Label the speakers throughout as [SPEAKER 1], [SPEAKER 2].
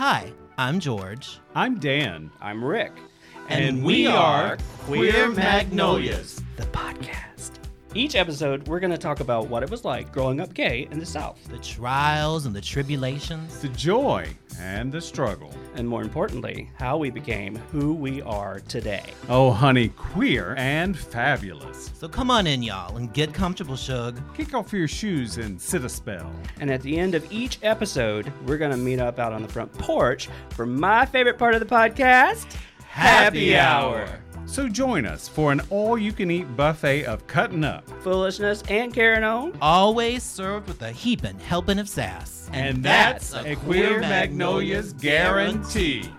[SPEAKER 1] Hi, I'm George.
[SPEAKER 2] I'm Dan.
[SPEAKER 3] I'm Rick.
[SPEAKER 1] And we are Queer Magnolias, the podcast.
[SPEAKER 3] Each episode, we're going to talk about what it was like growing up gay in the South.
[SPEAKER 1] The trials and the tribulations.
[SPEAKER 2] The joy and the struggle.
[SPEAKER 3] And more importantly, how we became who we are today.
[SPEAKER 2] Oh, honey, queer and fabulous.
[SPEAKER 1] So come on in, y'all, and get comfortable, Shug.
[SPEAKER 2] Kick off your shoes and sit a spell.
[SPEAKER 3] And at the end of each episode, we're going to meet up out on the front porch for my favorite part of the podcast
[SPEAKER 1] Happy Hour.
[SPEAKER 2] So join us for an all you can eat buffet of cutting up.
[SPEAKER 3] Foolishness and carrying on.
[SPEAKER 1] Always served with a heaping helping of sass.
[SPEAKER 2] And that's a Queer Magnolias guarantee.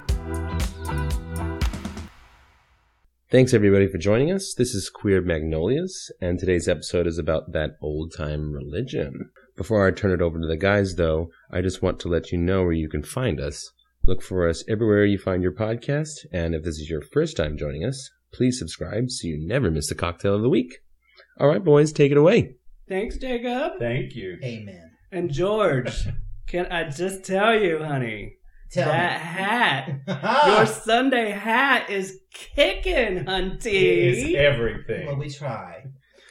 [SPEAKER 4] Thanks everybody for joining us. This is Queer Magnolias, and today's episode is about that old time religion. Before I turn it over to the guys, though, I just want to let you know where you can find us. Look for us everywhere you find your podcast, and if this is your first time joining us, please subscribe so you never miss a cocktail of the week. All right, boys, take it away.
[SPEAKER 3] Thanks, Jacob.
[SPEAKER 2] Thank you.
[SPEAKER 1] Amen.
[SPEAKER 3] And George, can I just tell you, honey,
[SPEAKER 1] Tell
[SPEAKER 3] that hat, your Sunday hat is kicking, hunty.
[SPEAKER 2] It is everything.
[SPEAKER 1] well, we try.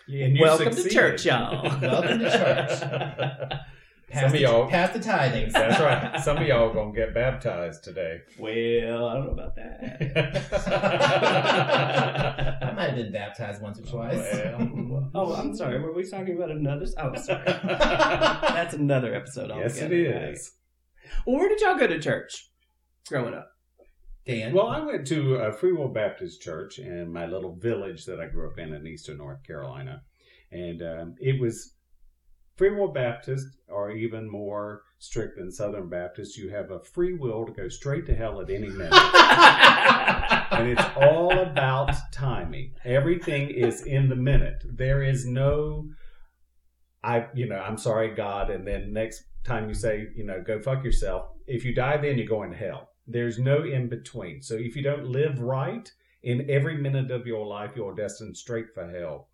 [SPEAKER 2] And you
[SPEAKER 3] Welcome to church, y'all.
[SPEAKER 1] Welcome to church.
[SPEAKER 5] Some of y'all,
[SPEAKER 1] Pass the tithings.
[SPEAKER 5] that's right. Some of y'all gonna get baptized today.
[SPEAKER 3] Well, I don't know about that.
[SPEAKER 1] I might have been baptized once or twice.
[SPEAKER 5] Well,
[SPEAKER 3] oh, I'm sorry. Were we talking about another? Oh, sorry. That's another episode.
[SPEAKER 5] yes, it
[SPEAKER 3] altogether, right? Well, where did y'all go to church growing up?
[SPEAKER 1] Dan.
[SPEAKER 5] Well, I went to a Free Will Baptist church in my little village that I grew up in in eastern North Carolina, and um, it was Free Will Baptist, or even more strict than Southern Baptists. You have a free will to go straight to hell at any minute. and it's all about timing. Everything is in the minute. There is no, I, you know, I'm sorry, God, and then next time you say, you know, go fuck yourself. If you die, then you're going to hell. There's no in between. So if you don't live right in every minute of your life, you're destined straight for hell.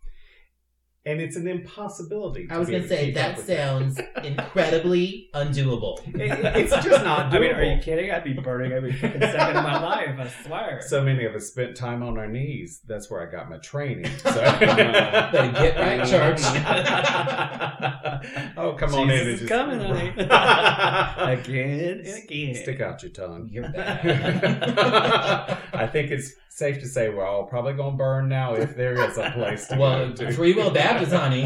[SPEAKER 5] And it's an impossibility.
[SPEAKER 6] I was going to say
[SPEAKER 5] keep up
[SPEAKER 6] that sounds incredibly undoable.
[SPEAKER 5] It- it's just not doable.
[SPEAKER 3] I mean, are you kidding? I'd be burning every fucking second of my life. I swear.
[SPEAKER 5] So many of us spent time on our knees. That's where I got my training. So.
[SPEAKER 6] Better get right, church.
[SPEAKER 5] oh, come on in.
[SPEAKER 3] Jesus
[SPEAKER 5] and
[SPEAKER 3] is coming, honey. again and again.
[SPEAKER 5] Stick out your tongue.
[SPEAKER 6] You're bad.
[SPEAKER 5] I think it's safe to say we're all probably going to burn now if there is a place to
[SPEAKER 6] well,
[SPEAKER 5] go to.
[SPEAKER 6] Free Will Baptist,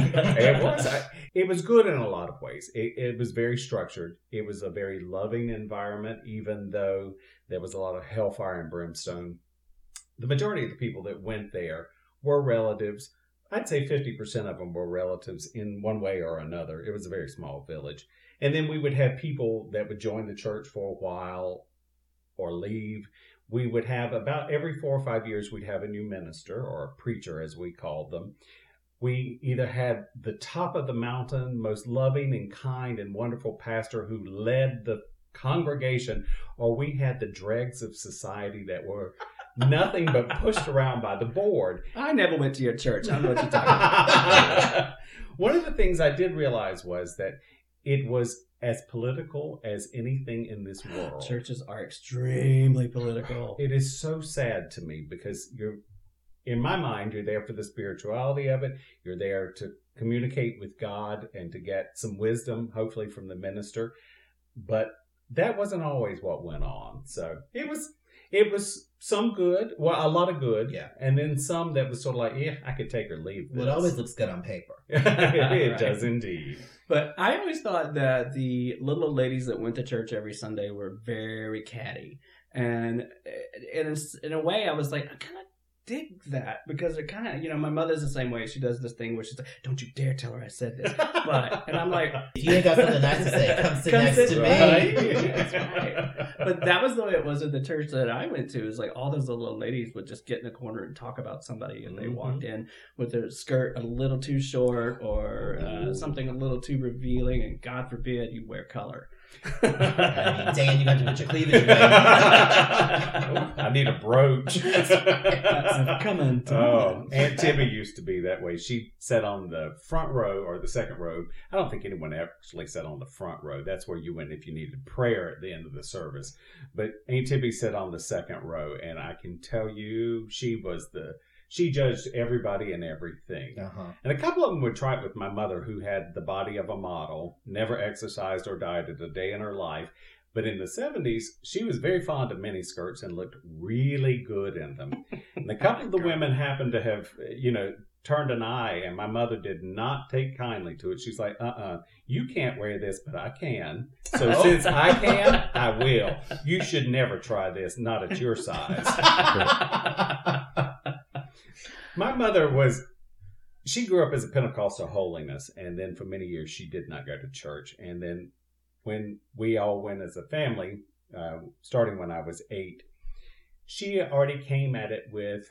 [SPEAKER 5] it was. I, it was good in a lot of ways. It, it was very structured. It was a very loving environment, even though there was a lot of hellfire and brimstone. The majority of the people that went there were relatives. I'd say 50% of them were relatives in one way or another. It was a very small village. And then we would have people that would join the church for a while or leave. We would have about every four or five years, we'd have a new minister or a preacher, as we called them we either had the top of the mountain, most loving and kind and wonderful pastor who led the congregation, or we had the dregs of society that were nothing but pushed around by the board.
[SPEAKER 3] I never went to your church. I don't know what you're talking about.
[SPEAKER 5] One of the things I did realize was that it was as political as anything in this world.
[SPEAKER 3] Churches are extremely political.
[SPEAKER 5] It is so sad to me because you're, in my mind, you're there for the spirituality of it. You're there to communicate with God and to get some wisdom, hopefully from the minister. But that wasn't always what went on. So it was, it was some good, well, a lot of good,
[SPEAKER 6] Yeah.
[SPEAKER 5] and then some that was sort of like, yeah, I could take or leave.
[SPEAKER 6] Well, it always looks good on paper.
[SPEAKER 5] it
[SPEAKER 3] Right.
[SPEAKER 5] does indeed.
[SPEAKER 3] But I always thought that the little old ladies that went to church every Sunday were very catty. And in a, in a way, I was like, I kind of dig that because they're kind of, you know, my mother's the same way. She does this thing where she's like, don't you dare tell her I said this. But, and I'm like,
[SPEAKER 6] If you ain't got something nice to say, come sit
[SPEAKER 3] Come
[SPEAKER 6] next
[SPEAKER 3] sit
[SPEAKER 6] to
[SPEAKER 3] right.
[SPEAKER 6] me.
[SPEAKER 3] That's right. But that was the way it was at the church that I went to. Is like all those little ladies would just get in a corner and talk about somebody, and they
[SPEAKER 5] Mhm.
[SPEAKER 3] walked in with their skirt a little too short or uh, something a little too revealing, and God forbid you wear color.
[SPEAKER 6] I mean, Dan, you got to put your cleavage away.
[SPEAKER 5] I need a brooch.
[SPEAKER 3] Coming.
[SPEAKER 5] Oh, Aunt Tibby used to be that way. She sat on the front row or the second row. I don't think anyone actually sat on the front row. That's where you went if you needed prayer at the end of the service. But Aunt Tibby sat on the second row, and I can tell you, she was the she judged everybody and everything.
[SPEAKER 6] Uh-huh.
[SPEAKER 5] And a couple of them would try it with my mother, who had the body of a model, never exercised or dieted a day in her life. But in the 70s, she was very fond of miniskirts and looked really good in them. And a couple of the women happened to have, you know, turned an eye, and my mother did not take kindly to it. She's like, uh uh you can't wear this, but I can. So
[SPEAKER 6] Oh.
[SPEAKER 5] since I can, I will. You should never try this, not at your size. My mother was, she grew up as a Pentecostal holiness, and then for many years she did not go to church. And then when we all went as a family, uh, starting when I was eight, she already came at it with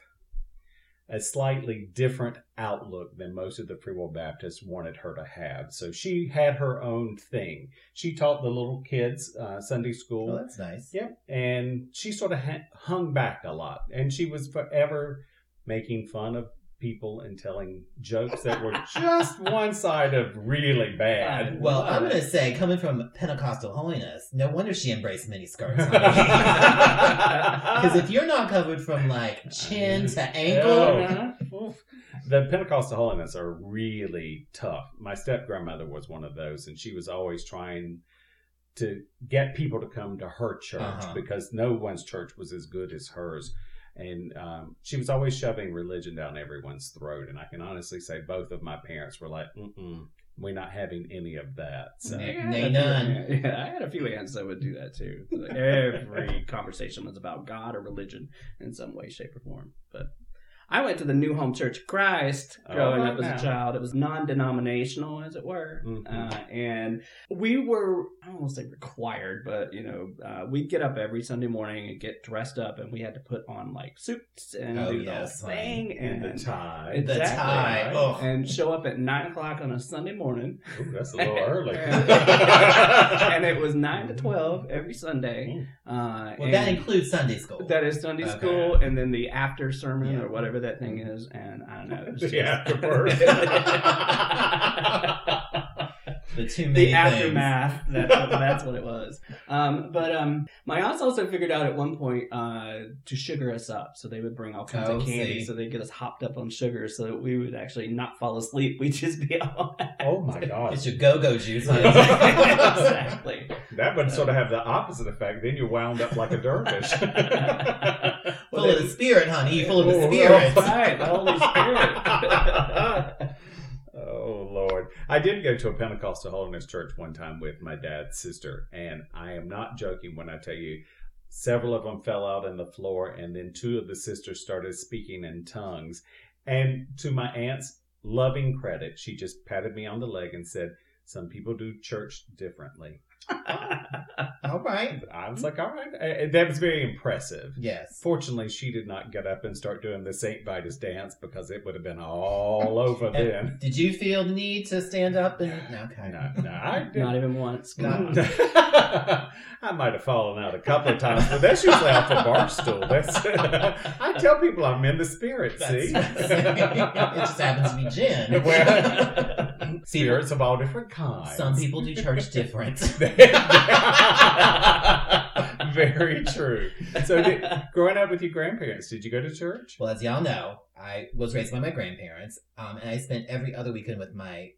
[SPEAKER 5] a slightly different outlook than most of the Free Will Baptists wanted her to have. So she had her own thing. She taught the little kids uh, Sunday school.
[SPEAKER 6] Oh, that's nice.
[SPEAKER 5] Yep. And she sort of ha- hung back a lot. And she was forever making fun of people and telling jokes that were just one side of really bad.
[SPEAKER 6] Well, I'm going to say, coming from Pentecostal holiness, no wonder she embraced miniskirts. Because if you're not covered from like chin to ankle,
[SPEAKER 5] Oh. Oof. The Pentecostal holiness are really tough. My step grandmother was one of those, and she was always trying to get people to come to her church
[SPEAKER 6] Uh-huh.
[SPEAKER 5] because no one's church was as good as hers. And um, she was always shoving religion down everyone's throat. And I can honestly say both of my parents were like, mm-mm, we're not having any of that. So,
[SPEAKER 6] Nay,
[SPEAKER 3] I had a
[SPEAKER 6] none.
[SPEAKER 3] few- Yeah, I had a few aunts that would do that too. Like, every conversation was about God or religion in some way, shape, or form. But I went to the New Home Church of Christ growing
[SPEAKER 5] Oh,
[SPEAKER 3] up as a child. It was non-denominational, as it were,
[SPEAKER 5] Mhm.
[SPEAKER 3] uh, and we were I don't want to say required, but you know, uh, we'd get up every Sunday morning and get dressed up, and we had to put on like suits and
[SPEAKER 6] Oh,
[SPEAKER 3] do the whole
[SPEAKER 6] honey.
[SPEAKER 3] thing
[SPEAKER 5] and
[SPEAKER 3] and
[SPEAKER 5] the tie.
[SPEAKER 6] The
[SPEAKER 3] Exactly.
[SPEAKER 6] tie. Oh.
[SPEAKER 3] and show up at nine o'clock on a Sunday morning.
[SPEAKER 5] Ooh, that's a little early.
[SPEAKER 3] and it was nine to twelve every Sunday. Uh,
[SPEAKER 6] well, that includes Sunday school.
[SPEAKER 3] that is Sunday
[SPEAKER 6] Okay.
[SPEAKER 3] school, and then the after sermon
[SPEAKER 6] Yeah.
[SPEAKER 3] or whatever that thing mm. is, and I don't know. Was
[SPEAKER 5] The afterbirth.
[SPEAKER 6] The two many
[SPEAKER 3] the aftermath. That's what, that's what it was. Um, but um, my aunts also figured out at one point uh, to sugar us up, so they would bring all kinds
[SPEAKER 6] Oh,
[SPEAKER 3] of candy,
[SPEAKER 6] see.
[SPEAKER 3] so they'd get us hopped up on sugar, so that we would actually not fall asleep. We'd just be all.
[SPEAKER 5] oh my god!
[SPEAKER 6] It's your go-go juice.
[SPEAKER 3] exactly.
[SPEAKER 5] That would sort of have the opposite effect. Then you're wound up like a dervish.
[SPEAKER 6] full of the spirit, honey. Full of the
[SPEAKER 5] Oh,
[SPEAKER 6] spirit.
[SPEAKER 3] right, the Holy Spirit.
[SPEAKER 5] oh Lord! I did go to a Pentecostal holiness church one time with my dad's sister, and I am not joking when I tell you. Several of them fell out on the floor, and then two of the sisters started speaking in tongues. And to my aunt's loving credit, she just patted me on the leg and said, "Some people do church differently."
[SPEAKER 6] All right.
[SPEAKER 5] I was like, "All right," Uh, that was very impressive.
[SPEAKER 6] Yes.
[SPEAKER 5] Fortunately, she did not get up and start doing the St. Vitus dance because it would have been all over then.
[SPEAKER 6] Did you feel the need to stand up and? Okay.
[SPEAKER 5] No, no, I
[SPEAKER 3] Not
[SPEAKER 5] didn't.
[SPEAKER 3] even once.
[SPEAKER 6] Not-
[SPEAKER 5] I might have fallen out a couple of times, but that's usually off a bar stool. That's I tell people I'm in the spirit. See,
[SPEAKER 6] it just happens to be gin.
[SPEAKER 5] Well, spirits of all different kinds.
[SPEAKER 6] Some people do church different.
[SPEAKER 5] Very true. So, did, growing up with your grandparents, did you go to church?
[SPEAKER 6] Well, as y'all know, I was raised by my grandparents, um, and I spent every other weekend with my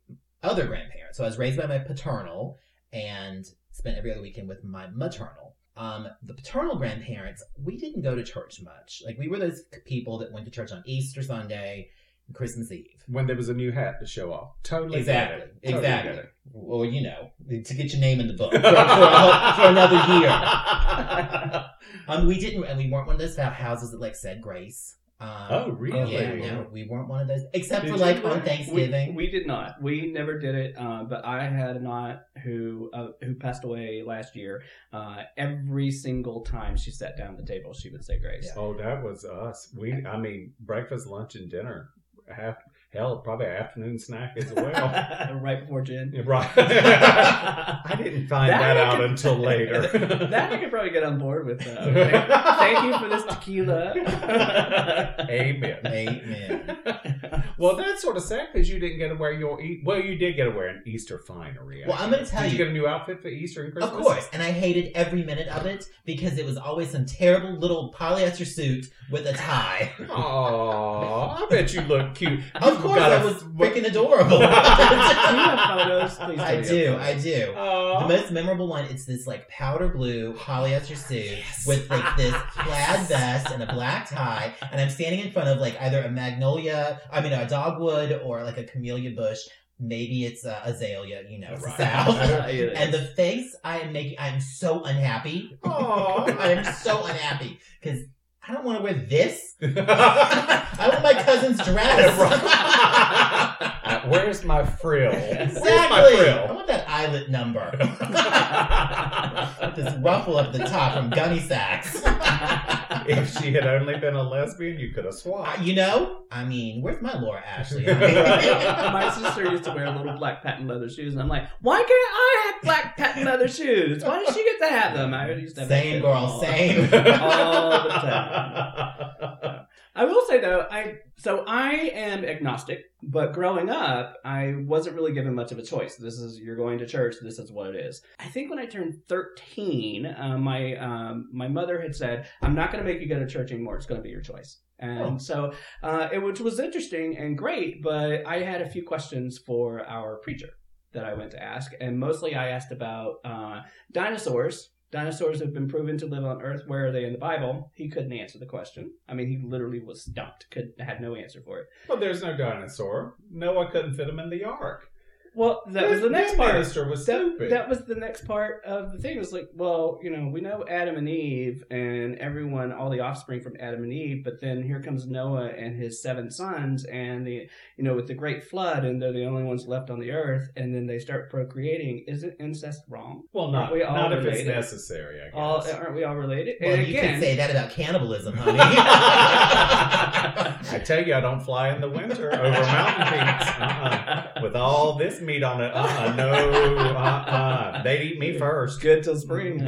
[SPEAKER 6] other grandparents. So I was raised by my paternal and spent every other weekend with my maternal. Um, the paternal grandparents, we didn't go to church much. Like we were those people that went to church on Easter Sunday Christmas Eve.
[SPEAKER 5] When there was a new hat to show off. Totally.
[SPEAKER 6] Exactly.
[SPEAKER 5] Totally
[SPEAKER 6] exactly. Or you know, to get your name in the book for, for, a- for another year. Um, we didn't, and we weren't one of those houses that like said grace. Um,
[SPEAKER 5] Oh, really?
[SPEAKER 6] Yeah, no, we weren't one of those, except
[SPEAKER 5] Did
[SPEAKER 6] for like on
[SPEAKER 3] We,
[SPEAKER 6] Thanksgiving.
[SPEAKER 3] we did not. We never did it. Uh, but I had an aunt who uh, who passed away last year. Uh, every single time she sat down at the table, she would say grace.
[SPEAKER 6] Yeah.
[SPEAKER 5] Oh, that was us. We, I mean, breakfast, lunch, and dinner. Half Hell, probably an afternoon snack as well.
[SPEAKER 3] right before gin.
[SPEAKER 5] Yeah, right. I didn't find
[SPEAKER 3] That
[SPEAKER 5] that, out
[SPEAKER 3] could-
[SPEAKER 5] until later.
[SPEAKER 3] that I could probably get on board with. Uh, thank, thank you for this tequila.
[SPEAKER 5] Amen.
[SPEAKER 6] Amen.
[SPEAKER 5] Well, that's sort of sad because you didn't get to wear your e- well, you did get to wear an Easter finery. I
[SPEAKER 6] Well, I'm gonna tell
[SPEAKER 5] did you
[SPEAKER 6] you-
[SPEAKER 5] get a new outfit for Easter and Christmas?
[SPEAKER 6] Of course, and I hated every minute of it because it was always some terrible little polyester suit with a tie.
[SPEAKER 5] Aw, I bet you look cute.
[SPEAKER 6] Of
[SPEAKER 5] You've
[SPEAKER 6] course,
[SPEAKER 5] got
[SPEAKER 6] I
[SPEAKER 5] a-
[SPEAKER 6] was freaking adorable.
[SPEAKER 3] Do you have photos? Please
[SPEAKER 6] I do, I do.
[SPEAKER 5] Aw.
[SPEAKER 6] The most memorable one is this like powder blue polyester suit with like this plaid vest and a black tie, and I'm standing in front of like either a magnolia, I mean a dogwood or like a camellia bush. Maybe it's a azalea, you know, it's
[SPEAKER 5] Right.
[SPEAKER 6] south. And the face I am making, I'm so unhappy.
[SPEAKER 5] Aw.
[SPEAKER 6] I am so unhappy because I don't want to wear this. I want my cousin's dress.
[SPEAKER 5] Uh, Where's my frill? Where's
[SPEAKER 6] Exactly.
[SPEAKER 5] my
[SPEAKER 6] I want that eyelet number. this ruffle up the top from Gunne Sax.
[SPEAKER 5] if she had only been a lesbian, you could have
[SPEAKER 6] Uh,
[SPEAKER 5] swapped.
[SPEAKER 6] you know, I mean, where's my Laura Ashley?
[SPEAKER 3] My sister used to wear little black patent leather shoes, and I'm like, why can't I have black patent leather shoes? Why does she get to have them? I used to have
[SPEAKER 6] Same girl,
[SPEAKER 3] all-
[SPEAKER 6] same.
[SPEAKER 3] all the time. I will say though, I so I am agnostic, but growing up, I wasn't really given much of a choice. This is you're going to church. This is what it is. I think when I turned 13, uh, my um, my mother had said, "I'm not going to make you go to church anymore. It's going to be your choice." And
[SPEAKER 6] Oh.
[SPEAKER 3] so, uh, it which was interesting and great, but I had a few questions for our preacher that I went to ask, and mostly I asked about uh, dinosaurs. Dinosaurs have been proven to live on Earth. Where are they in the Bible? He couldn't answer the question. I mean, he literally was stumped. Could had no answer for it.
[SPEAKER 5] well, there's no dinosaur. Noah couldn't fit him in the ark.
[SPEAKER 3] Well, that was the next
[SPEAKER 5] That
[SPEAKER 3] part.
[SPEAKER 5] minister was
[SPEAKER 3] That,
[SPEAKER 5] stupid.
[SPEAKER 3] that was the next part of the thing. It was like, well, you know, we know Adam and Eve and everyone, all the offspring from Adam and Eve, but then here comes Noah and his seven sons, and the, you know, with the great flood, and they're the only ones left on the earth, and then they start procreating. Isn't incest wrong?
[SPEAKER 5] well, not,
[SPEAKER 3] Aren't we all
[SPEAKER 5] not if it's
[SPEAKER 3] related?
[SPEAKER 5] necessary, I guess.
[SPEAKER 3] All aren't we all related?
[SPEAKER 6] well,
[SPEAKER 3] and
[SPEAKER 6] you
[SPEAKER 3] again,
[SPEAKER 6] could say that about cannibalism, honey.
[SPEAKER 5] I tell you, I don't fly in the winter over mountain peaks. Uh-uh. With all this meat on it, uh-uh, no, uh-uh. They'd eat me first.
[SPEAKER 3] good till spring.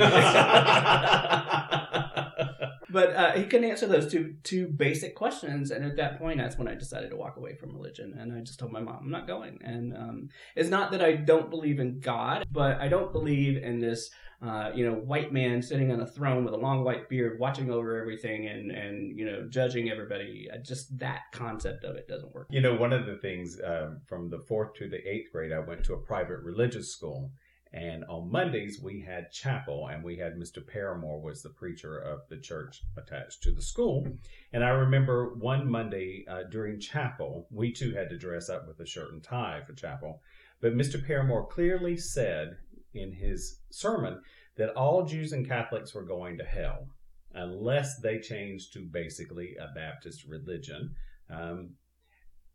[SPEAKER 3] but uh, he couldn't answer those two two basic questions, and at that point, that's when I decided to walk away from religion, and I just told my mom, "I'm not going." And um, it's not that I don't believe in God, but I don't believe in this. Uh, you know, white man sitting on a throne with a long white beard, watching over everything and and you know judging everybody. Uh, Just that concept of it doesn't work.
[SPEAKER 5] You know, one of the things um, from the fourth to the eighth grade, I went to a private religious school, and on Mondays we had chapel, and we had Mr. Paramore was the preacher of the church attached to the school. And I remember one Monday uh, during chapel, we too had to dress up with a shirt and tie for chapel, but Mr. Paramore clearly said in his sermon that all Jews and Catholics were going to hell unless they changed to basically a Baptist religion. Um,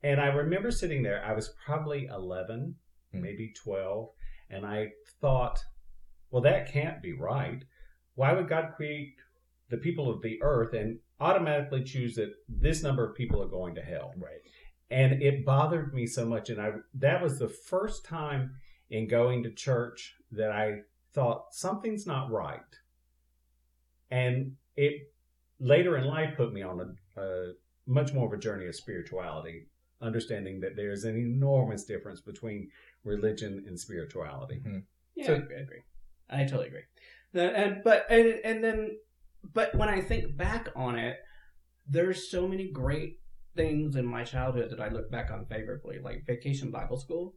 [SPEAKER 5] and I remember sitting there, I was probably 11,
[SPEAKER 6] Hmm.
[SPEAKER 5] maybe 12, and I thought, well, that can't be right. Why would God create the people of the earth and automatically choose that this number of people are going to hell?
[SPEAKER 6] right.
[SPEAKER 5] and it bothered me so much and i that was the first time in going to church that i thought something's not right and it later in life put me on a, a much more of a journey of spirituality understanding that there's an enormous difference between religion and spirituality mm-hmm.
[SPEAKER 3] Yeah,
[SPEAKER 5] So-
[SPEAKER 3] I agree. I agree. I totally agree. The, and but and and then, but when I think back on it, there's so many great things in my childhood that I look back on favorably, like Vacation Bible School.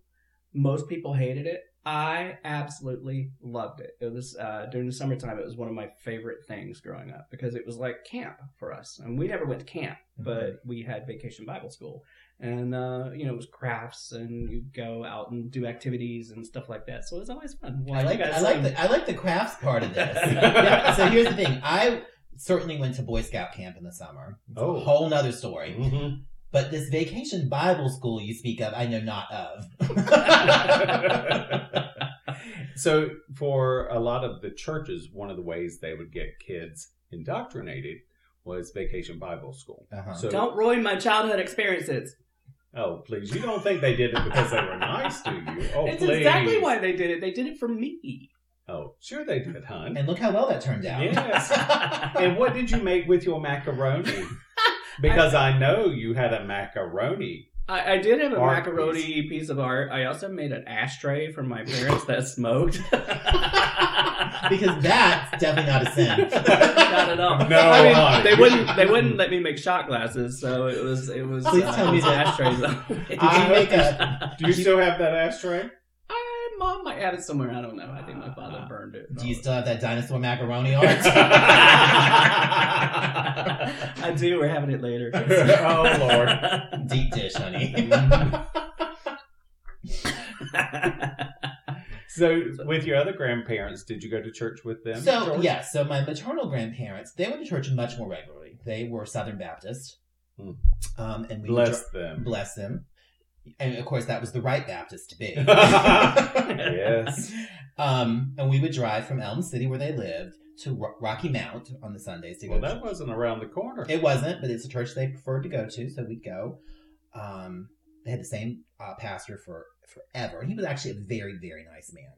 [SPEAKER 3] Most people hated it. I absolutely loved it. It was uh, during the summertime. It was one of my favorite things growing up because it was like camp for us, and we never went to camp, but we had Vacation Bible School, and uh, you know it was crafts, and you go out and do activities and stuff like that. So it was always fun.
[SPEAKER 6] I like I like the I like the crafts part of this. Yeah, so here's the thing. I certainly went to Boy Scout camp in the summer. It's
[SPEAKER 5] Oh.
[SPEAKER 6] a whole nother story.
[SPEAKER 5] Mhm.
[SPEAKER 6] But this vacation Bible school you speak of, I know not of.
[SPEAKER 5] so for a lot of the churches one of the ways they would get kids indoctrinated was vacation bible school
[SPEAKER 6] Uh-huh.
[SPEAKER 5] so
[SPEAKER 3] Don't ruin my childhood experiences.
[SPEAKER 5] Oh, please. You don't think they did it because they were nice to you? Oh,
[SPEAKER 3] it's
[SPEAKER 5] please.
[SPEAKER 3] exactly why they did it. They did it for me.
[SPEAKER 5] Oh, sure they did, hon.
[SPEAKER 6] And look how well that turned out.
[SPEAKER 5] Yes. and what did you make with your macaroni? Because I know you had a macaroni.
[SPEAKER 3] I, I did have a
[SPEAKER 5] Art
[SPEAKER 3] macaroni piece. of art. I also made an ashtray for my parents that smoked.
[SPEAKER 6] because that's definitely not a sin.
[SPEAKER 3] Not at all.
[SPEAKER 5] No,
[SPEAKER 3] I mean,
[SPEAKER 5] honey.
[SPEAKER 3] they wouldn't. They wouldn't let me make shot glasses, so it was. It was.
[SPEAKER 6] Please
[SPEAKER 3] uh,
[SPEAKER 6] tell me
[SPEAKER 3] it was
[SPEAKER 6] that-
[SPEAKER 3] ashtrays.
[SPEAKER 6] Did you make a?
[SPEAKER 5] Do you still have that ashtray?
[SPEAKER 3] I, mom might have it somewhere. I don't know. I think my father burned it.
[SPEAKER 6] Do you still have that dinosaur macaroni art?
[SPEAKER 3] I do. We're having it later.
[SPEAKER 5] oh, Lord.
[SPEAKER 6] Deep dish, honey.
[SPEAKER 5] So, with your other grandparents, did you go to church with them?
[SPEAKER 6] So
[SPEAKER 5] George?
[SPEAKER 6] yeah, so my maternal grandparents they went to church much more regularly. They were Southern Baptist,
[SPEAKER 5] Hmm.
[SPEAKER 6] um, and we
[SPEAKER 5] Bless
[SPEAKER 6] dri-
[SPEAKER 5] them.
[SPEAKER 6] bless them. And of course, that was the right Baptist to be.
[SPEAKER 5] yes.
[SPEAKER 6] Um, and we would drive from Elm City, where they lived, to Ro- Rocky Mount on the Sundays to go.
[SPEAKER 5] Well, that
[SPEAKER 6] church.
[SPEAKER 5] wasn't around the corner.
[SPEAKER 6] It wasn't, but it's a church they preferred to go to, so we'd go. Um, they had the same uh, pastor for forever, and he was actually a very, very nice man.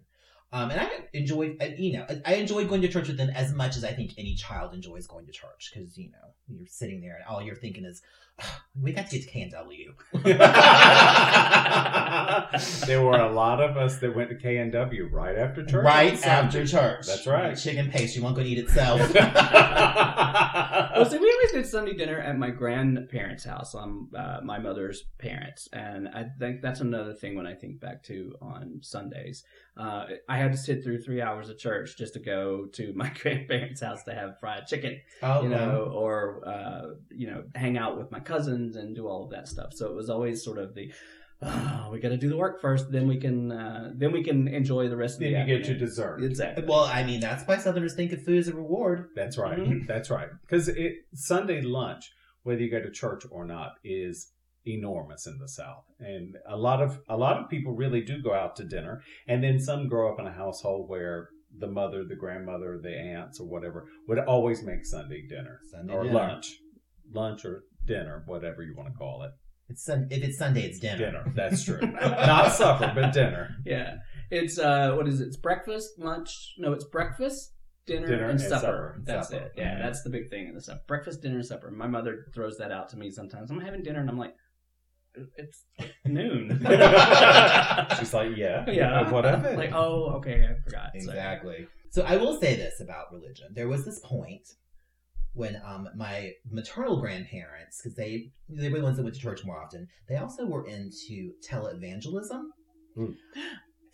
[SPEAKER 6] Um, and I enjoyed, uh, you know, I- I enjoyed going to church with them as much as I think any child enjoys going to church because you know you're sitting there and all you're thinking is, "Ah, we got to get to K&W.
[SPEAKER 5] there were a lot of us that went to K&W right after church.
[SPEAKER 6] right after church.
[SPEAKER 5] That's right.
[SPEAKER 6] Chicken pastry won't go eat itself.
[SPEAKER 3] Well, see, we always did Sunday dinner at my grandparents' house on uh, my mother's parents, and I think that's another thing when I think back to on Sundays. Uh, I had to sit through three hours of church just to go to my grandparents' house to have fried chicken,
[SPEAKER 6] oh,
[SPEAKER 3] you
[SPEAKER 6] wow.
[SPEAKER 3] know, or uh, you know, hang out with my cousins and do all of that stuff. So it was always sort of the. Oh, we got to do the work first, then we can uh, then we can enjoy the rest of
[SPEAKER 5] then
[SPEAKER 3] the
[SPEAKER 5] you get your dessert.
[SPEAKER 3] Exactly.
[SPEAKER 6] Well, I mean, that's why Southerners think of food as a reward.
[SPEAKER 5] That's right.
[SPEAKER 3] Mhm.
[SPEAKER 5] That's right. Because it Sunday lunch, whether you go to church or not, is enormous in the South, and a lot of a lot of people really do go out to dinner, and then some grow up in a household where the mother, the grandmother, the aunts, or whatever would always make Sunday dinner
[SPEAKER 6] Sunday
[SPEAKER 5] or
[SPEAKER 6] dinner.
[SPEAKER 5] lunch, lunch or dinner, whatever you want to call it.
[SPEAKER 6] It's sun- if it's Sunday, it's dinner.
[SPEAKER 5] Dinner. That's true. not supper, but dinner.
[SPEAKER 3] Yeah, it's uh, what is it? It's breakfast, lunch. No, it's breakfast, dinner,
[SPEAKER 5] Dinner
[SPEAKER 3] and,
[SPEAKER 5] and
[SPEAKER 3] supper.
[SPEAKER 5] supper.
[SPEAKER 3] That's
[SPEAKER 5] Supper.
[SPEAKER 3] it. Yeah,
[SPEAKER 5] Mhm.
[SPEAKER 3] that's the big thing in the stuff. Breakfast, dinner, supper. My mother throws that out to me sometimes. I'm having dinner, and I'm like, it's noon.
[SPEAKER 5] She's like, yeah,
[SPEAKER 3] yeah,
[SPEAKER 5] what of it?
[SPEAKER 3] Like, oh, okay, I forgot. So-
[SPEAKER 6] Exactly. So I will say this about religion. There was this point when um, my maternal grandparents, because they they were the ones that went to church more often, they also were into televangelism.
[SPEAKER 5] Hmm.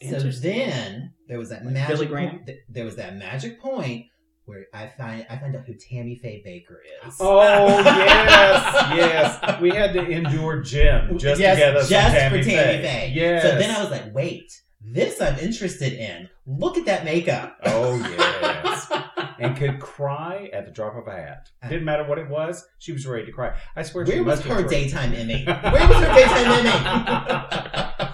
[SPEAKER 6] So then there was that
[SPEAKER 3] Like
[SPEAKER 6] magic
[SPEAKER 3] Billy
[SPEAKER 6] point, th- there was that magic point where I find I find out who Tammy Faye Bakker is.
[SPEAKER 5] Oh yes, yes. We had to endure Jim just
[SPEAKER 6] yes,
[SPEAKER 5] to get us
[SPEAKER 6] just
[SPEAKER 5] some
[SPEAKER 6] for Tammy
[SPEAKER 5] Faye.
[SPEAKER 6] Faye.
[SPEAKER 5] Yes.
[SPEAKER 6] So then I was like, wait, this I'm interested in. Look at that makeup.
[SPEAKER 5] oh yes, and could cry at the drop of a hat. Didn't matter what it was. She was ready to cry. I swear. she
[SPEAKER 6] Where was
[SPEAKER 5] must
[SPEAKER 6] her
[SPEAKER 5] cried.
[SPEAKER 6] daytime Emmy? Where was her daytime Emmy?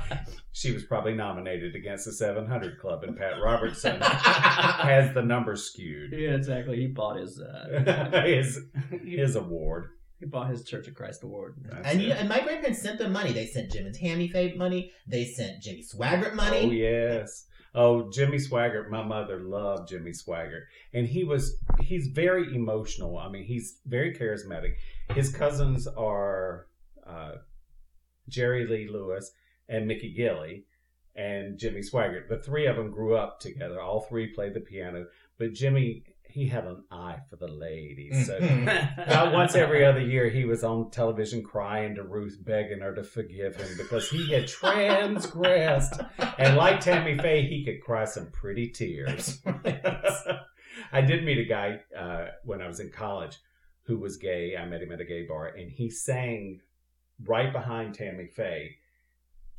[SPEAKER 5] she was probably nominated against the 700 Club, and Pat Robertson has the numbers skewed.
[SPEAKER 3] Yeah, exactly. He bought his uh,
[SPEAKER 5] his his award.
[SPEAKER 3] he bought his Church of Christ award.
[SPEAKER 5] That's
[SPEAKER 6] and, you,
[SPEAKER 5] it.
[SPEAKER 6] and my grandparents sent them money. They sent Jim and Tammy Faye money. They sent Jimmy Swaggart money.
[SPEAKER 5] Oh yes. Oh, Jimmy Swaggart. My mother loved Jimmy Swaggart, and he was he's very emotional. I mean, he's very charismatic. His cousins are uh, Jerry Lee Lewis and Mickey Gilley and Jimmy Swaggart. The three of them grew up together. All three played the piano, but Jimmy he had an eye for the ladies. So about once every other year, he was on television crying to Ruth, begging her to forgive him because he had transgressed. And like Tammy Faye, he could cry some pretty tears. I did meet a guy uh, when I was in college who was gay. I met him at a gay bar, and he sang right behind Tammy Faye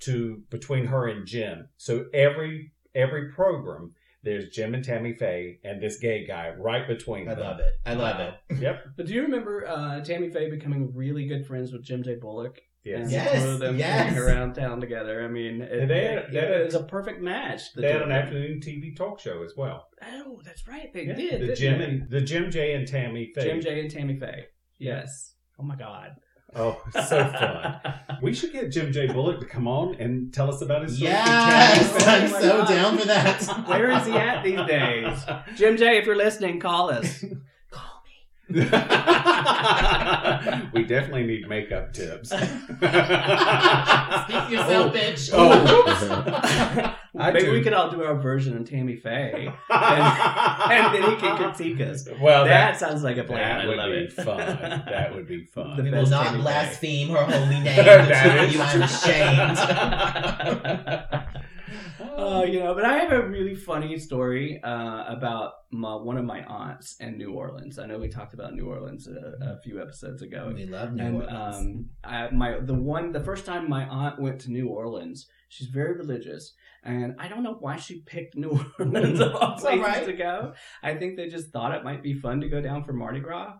[SPEAKER 5] to between her and Jim. So every every program. There's Jim and Tammy Faye and this gay guy right between them.
[SPEAKER 6] I
[SPEAKER 5] them.
[SPEAKER 6] love it. I love it.
[SPEAKER 5] Yep.
[SPEAKER 3] But do you remember uh, Tammy Faye becoming really good friends with Jim J. Bullock?
[SPEAKER 5] Yes.
[SPEAKER 3] And
[SPEAKER 6] Yes,
[SPEAKER 3] the two of them
[SPEAKER 6] yes.
[SPEAKER 3] hanging around town together. I mean, it,
[SPEAKER 5] They had- they had-
[SPEAKER 3] it was a perfect match. the
[SPEAKER 5] They had
[SPEAKER 3] two
[SPEAKER 5] an
[SPEAKER 3] them.
[SPEAKER 5] afternoon TV talk show as well.
[SPEAKER 3] Oh, that's right. They
[SPEAKER 5] Yeah,
[SPEAKER 3] did.
[SPEAKER 5] the
[SPEAKER 3] didn't
[SPEAKER 5] Jim
[SPEAKER 3] they?
[SPEAKER 5] and the Jim J and Tammy Faye.
[SPEAKER 3] Jim J. and Tammy Faye. Yes. Oh my God.
[SPEAKER 5] Oh, so fun. We should get Jim J. Bullock to come on and tell us about his story.
[SPEAKER 6] Yes, I'm so
[SPEAKER 3] God.
[SPEAKER 6] down for that.
[SPEAKER 3] Where is he at these days? Jim J, if you're listening, call us.
[SPEAKER 6] Call me.
[SPEAKER 5] we definitely need makeup tips.
[SPEAKER 6] Speak yourself, oh. bitch.
[SPEAKER 5] Oh, I
[SPEAKER 3] Maybe
[SPEAKER 5] do.
[SPEAKER 3] we could all do our version of Tammy Faye, and then he can critique us.
[SPEAKER 5] well,
[SPEAKER 3] that,
[SPEAKER 5] that,
[SPEAKER 3] sounds like a plan.
[SPEAKER 5] that
[SPEAKER 3] I
[SPEAKER 5] would
[SPEAKER 3] love
[SPEAKER 5] be
[SPEAKER 3] it.
[SPEAKER 5] fun. That would be fun.
[SPEAKER 3] The
[SPEAKER 6] We will not
[SPEAKER 3] Tammy Faye.
[SPEAKER 6] blaspheme her holy name.
[SPEAKER 5] That
[SPEAKER 6] to
[SPEAKER 5] is
[SPEAKER 6] you, I'm ashamed.
[SPEAKER 3] Uh, you know, but I have a really funny story uh, about my, one of my aunts in New Orleans. I know we talked about New Orleans a, a few episodes ago.
[SPEAKER 6] we love New
[SPEAKER 3] and
[SPEAKER 6] Orleans.
[SPEAKER 3] um, I, my the one the first time my aunt went to New Orleans, she's very religious, and I don't know why she picked New Orleans of all
[SPEAKER 6] all
[SPEAKER 3] places
[SPEAKER 6] right.
[SPEAKER 3] to go. I think they just thought it might be fun to go down for Mardi Gras.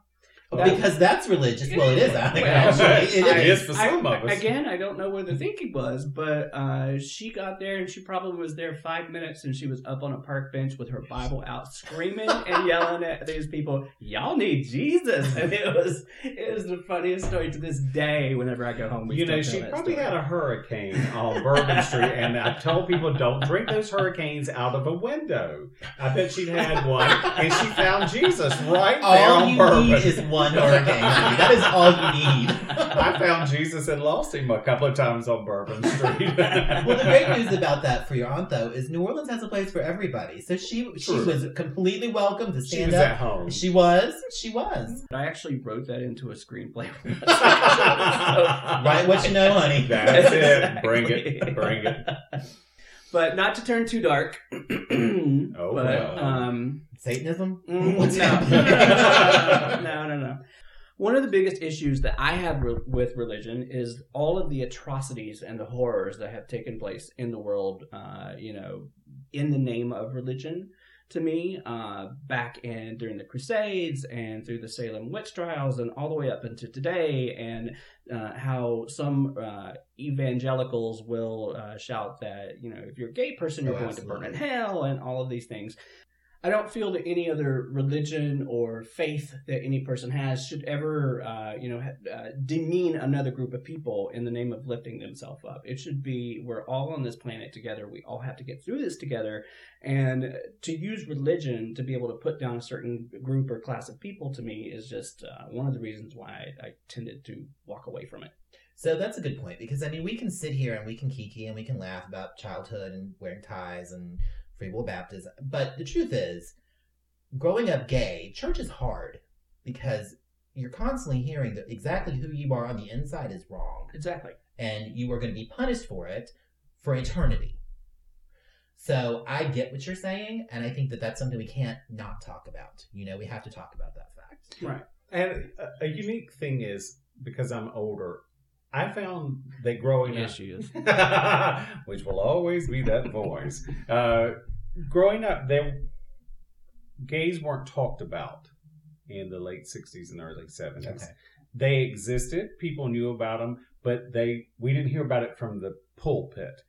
[SPEAKER 6] Oh, because that's religious. Well, it is. I think
[SPEAKER 3] Well,
[SPEAKER 6] actually, it
[SPEAKER 5] I-
[SPEAKER 6] is.
[SPEAKER 5] is for some of us.
[SPEAKER 3] Again, I don't know where the thinking was, but uh, she got there and she probably was there five minutes and she was up on a park bench with her Bible out, screaming and yelling at these people, "Y'all need Jesus!" And it was it was the funniest story to this day. Whenever I go home,
[SPEAKER 5] you know, she probably
[SPEAKER 3] story.
[SPEAKER 5] had a hurricane on Bourbon Street, and I told people don't drink those hurricanes out of a window. I bet she had one, and she found Jesus right there
[SPEAKER 6] All
[SPEAKER 5] on
[SPEAKER 6] you
[SPEAKER 5] Bourbon.
[SPEAKER 6] Need is one hurricane. honey. That is all you need.
[SPEAKER 5] I found Jesus and lost him a couple of times on Bourbon Street.
[SPEAKER 6] Well, the great news about that for your aunt, though, is New Orleans has a place for everybody. So she she
[SPEAKER 5] True.
[SPEAKER 6] was completely welcome to stand she
[SPEAKER 5] was
[SPEAKER 6] up.
[SPEAKER 5] at home.
[SPEAKER 6] She was. She was.
[SPEAKER 3] I actually wrote that into a screenplay.
[SPEAKER 6] Write what you know, honey.
[SPEAKER 5] That's it. Bring it. Bring it.
[SPEAKER 3] But not to turn too dark.
[SPEAKER 5] Oh,
[SPEAKER 3] but,
[SPEAKER 5] well.
[SPEAKER 3] um,
[SPEAKER 6] Satanism?
[SPEAKER 3] Mm,
[SPEAKER 6] What's
[SPEAKER 3] no.
[SPEAKER 6] happening?
[SPEAKER 3] no, no, no. One of the biggest issues that I have re- with religion is all of the atrocities and the horrors that have taken place in the world, uh, you know, in the name of religion. To me, uh, back in during the Crusades and through the Salem witch trials and all the way up into today, and uh, how some uh, evangelicals will uh, shout that you know if you're a gay person you're
[SPEAKER 6] Oh,
[SPEAKER 3] going to burn in hell and all of these things. I don't feel that any other religion or faith that any person has should ever, uh, you know, uh, demean another group of people in the name of lifting themselves up. It should be we're all on this planet together. We all have to get through this together, and to use religion to be able to put down a certain group or class of people to me is just uh, one of the reasons why I, I tended to walk away from it.
[SPEAKER 6] So that's a good point because I mean we can sit here and we can kiki and we can laugh about childhood and wearing ties and free will baptism, but the truth is, growing up gay, church is hard because you're constantly hearing that exactly who you are on the inside is wrong,
[SPEAKER 3] Exactly.
[SPEAKER 6] and you are going to be punished for it for eternity. So I get what you're saying, and I think that that's something we can't not talk about. You know, we have to talk about that fact.
[SPEAKER 3] Right.
[SPEAKER 5] And a, a unique thing is because I'm older, I found that growing up,
[SPEAKER 3] she is.
[SPEAKER 5] which will always be that voice. Uh, growing up, there gays weren't talked about in the late '60s and early '70s.
[SPEAKER 6] Okay.
[SPEAKER 5] They existed, people knew about them, but they we didn't hear about it from the pulpit.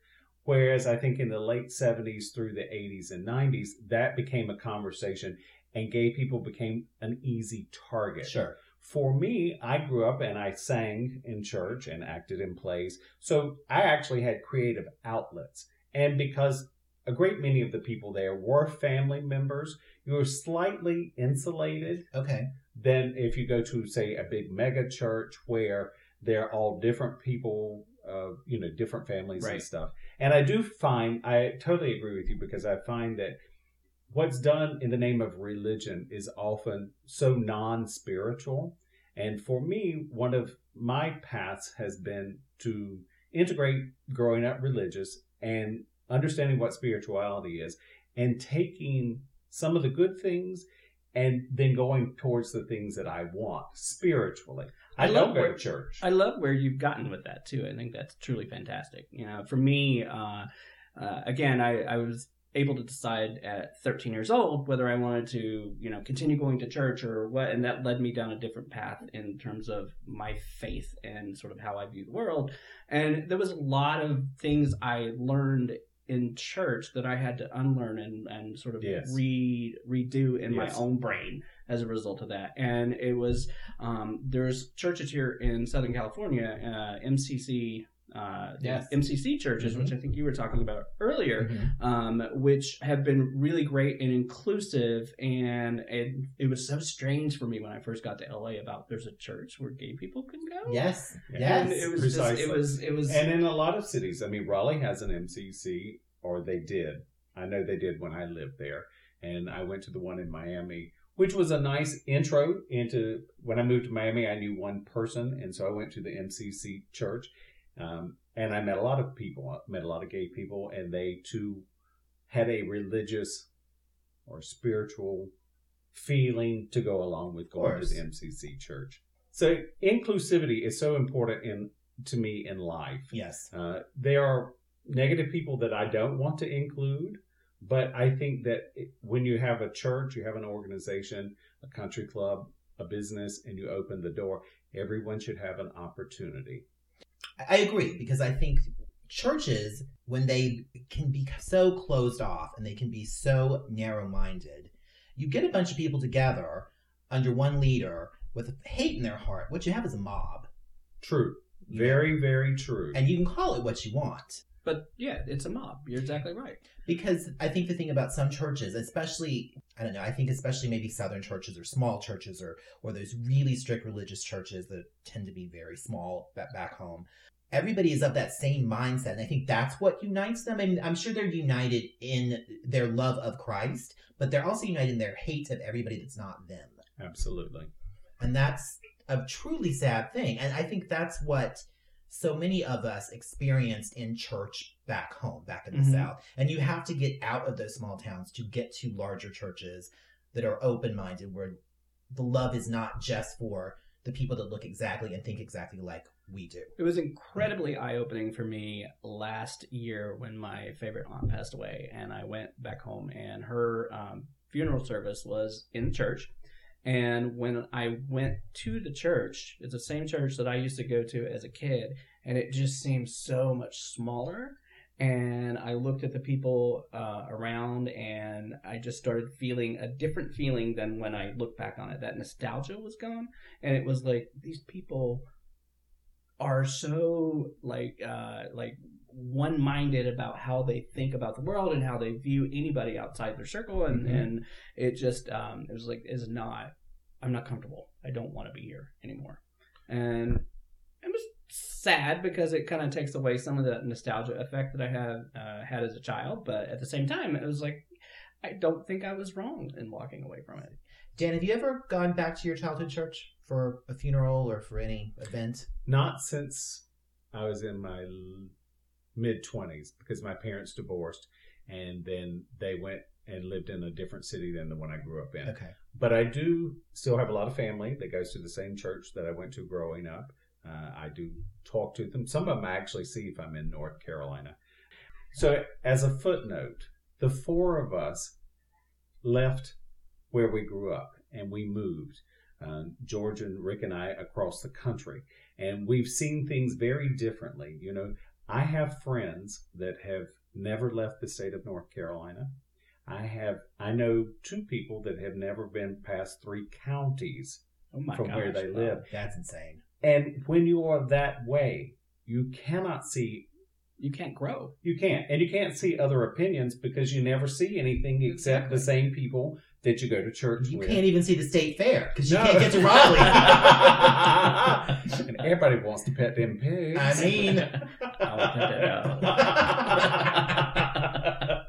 [SPEAKER 5] Whereas I think in the late '70s through the '80s and '90s, that became a conversation, and gay people became an easy target
[SPEAKER 6] Sure.
[SPEAKER 5] For me, I grew up and I sang in church and acted in plays. So I actually had creative outlets. And because a great many of the people there were family members, you were slightly insulated
[SPEAKER 6] Okay.
[SPEAKER 5] than if you go to, say, a big mega church where they're all different people, uh, you know, different families and stuff. And I do find, I totally agree with you because I find that what's done in the name of religion is often so non spiritual. And for me, one of my paths has been to integrate growing up religious and understanding what spirituality is and taking some of the good things and then going towards the things that I want spiritually. I,
[SPEAKER 3] I love where-
[SPEAKER 5] church.
[SPEAKER 3] I love where you've gotten with that too. I think that's truly fantastic. You know, for me, uh, uh, again, I, I was able to decide at 13 years old whether I wanted to, you know, continue going to church or what, and that led me down a different path in terms of my faith and sort of how I view the world. And there was a lot of things I learned in church that I had to unlearn and, and sort of
[SPEAKER 5] Yes.
[SPEAKER 3] re redo in my own brain as a result of that. And it was um, there's churches here in Southern California, uh, MCC. Uh,
[SPEAKER 6] Yes.
[SPEAKER 3] MCC churches, which I think you were talking about earlier,
[SPEAKER 6] Mhm.
[SPEAKER 3] um, which have been really great and inclusive. And it, it was so strange for me when I first got to LA about there's a church where gay people can go.
[SPEAKER 6] Yes.
[SPEAKER 3] And
[SPEAKER 6] Yes.
[SPEAKER 3] it was just, it was, it was,
[SPEAKER 5] And in a lot of cities, I mean, Raleigh has an MCC, or they did. I know they did when I lived there. And I went to the one in Miami, which was a nice intro into when I moved to Miami. I knew one person, and so I went to the MCC church. Um, and I met a lot of people, I met a lot of gay people, and they too had a religious or spiritual feeling to go along with going to the MCC church. So inclusivity is so important in to me in life.
[SPEAKER 6] Yes.
[SPEAKER 5] Uh, there are negative people that I don't want to include, but I think that when you have a church, you have an organization, a country club, a business, and you open the door, everyone should have an opportunity.
[SPEAKER 6] I agree because I think churches, when they can be so closed off and they can be so narrow minded, you get a bunch of people together under one leader with hate in their heart. What you have is a mob.
[SPEAKER 5] True. Very, very true.
[SPEAKER 6] And you can call it what you want.
[SPEAKER 3] But yeah, it's a mob. You're exactly right.
[SPEAKER 6] Because I think the thing about some churches, especially I don't know, I think especially maybe southern churches or small churches or or those really strict religious churches that tend to be very small back back home. Everybody is of that same mindset, and I think that's what unites them. I mean, I'm sure they're united in their love of Christ, but they're also united in their hate of everybody that's not them.
[SPEAKER 5] Absolutely.
[SPEAKER 6] And that's a truly sad thing. And I think that's what so many of us experienced in church back home, back in the
[SPEAKER 3] Mhm.
[SPEAKER 6] South. And you have to get out of those small towns to get to larger churches that are open minded, where the love is not just for the people that look exactly and think exactly like we do.
[SPEAKER 3] It was incredibly eye opening for me last year when my favorite aunt passed away, and I went back home, and her um, funeral service was in church. And when I went to the church, it's the same church that I used to go to as a kid, and it just seemed so much smaller. And I looked at the people uh, around, and I just started feeling a different feeling than when I looked back on it. That nostalgia was gone, and it was like these people are so like uh like one-minded about how they think about the world and how they view anybody outside their circle and
[SPEAKER 5] Mhm.
[SPEAKER 3] and it just um it was like is not i'm not comfortable i don't want to be here anymore and it was sad because it kind of takes away some of the nostalgia effect that i had uh, had as a child but at the same time it was like i don't think i was wrong in walking away from it
[SPEAKER 6] Dan, have you ever gone back to your childhood church for a funeral or for any event?
[SPEAKER 5] Not since I was in my mid 20s because my parents divorced and then they went and lived in a different city than the one I grew up in.
[SPEAKER 6] Okay.
[SPEAKER 5] But I do still have a lot of family that goes to the same church that I went to growing up. Uh, I do talk to them. Some of them I actually see if I'm in North Carolina. So, as a footnote, the four of us left where we grew up and we moved. Uh, George and Rick and I across the country, and we've seen things very differently. You know, I have friends that have never left the state of North Carolina. I have I know two people that have never been past three counties
[SPEAKER 3] oh my
[SPEAKER 5] from
[SPEAKER 3] gosh
[SPEAKER 5] where they
[SPEAKER 3] wow.
[SPEAKER 5] live.
[SPEAKER 6] That's insane.
[SPEAKER 5] And when you are that way, you cannot see
[SPEAKER 3] you can't grow
[SPEAKER 5] you can't and you can't see other opinions because you never see anything except the same people that you go to church
[SPEAKER 6] You
[SPEAKER 5] with.
[SPEAKER 6] can't even see the state fair because you
[SPEAKER 5] No.
[SPEAKER 6] can't get to Raleigh.
[SPEAKER 5] and everybody wants to pet them pigs.
[SPEAKER 6] I mean,
[SPEAKER 3] I'll put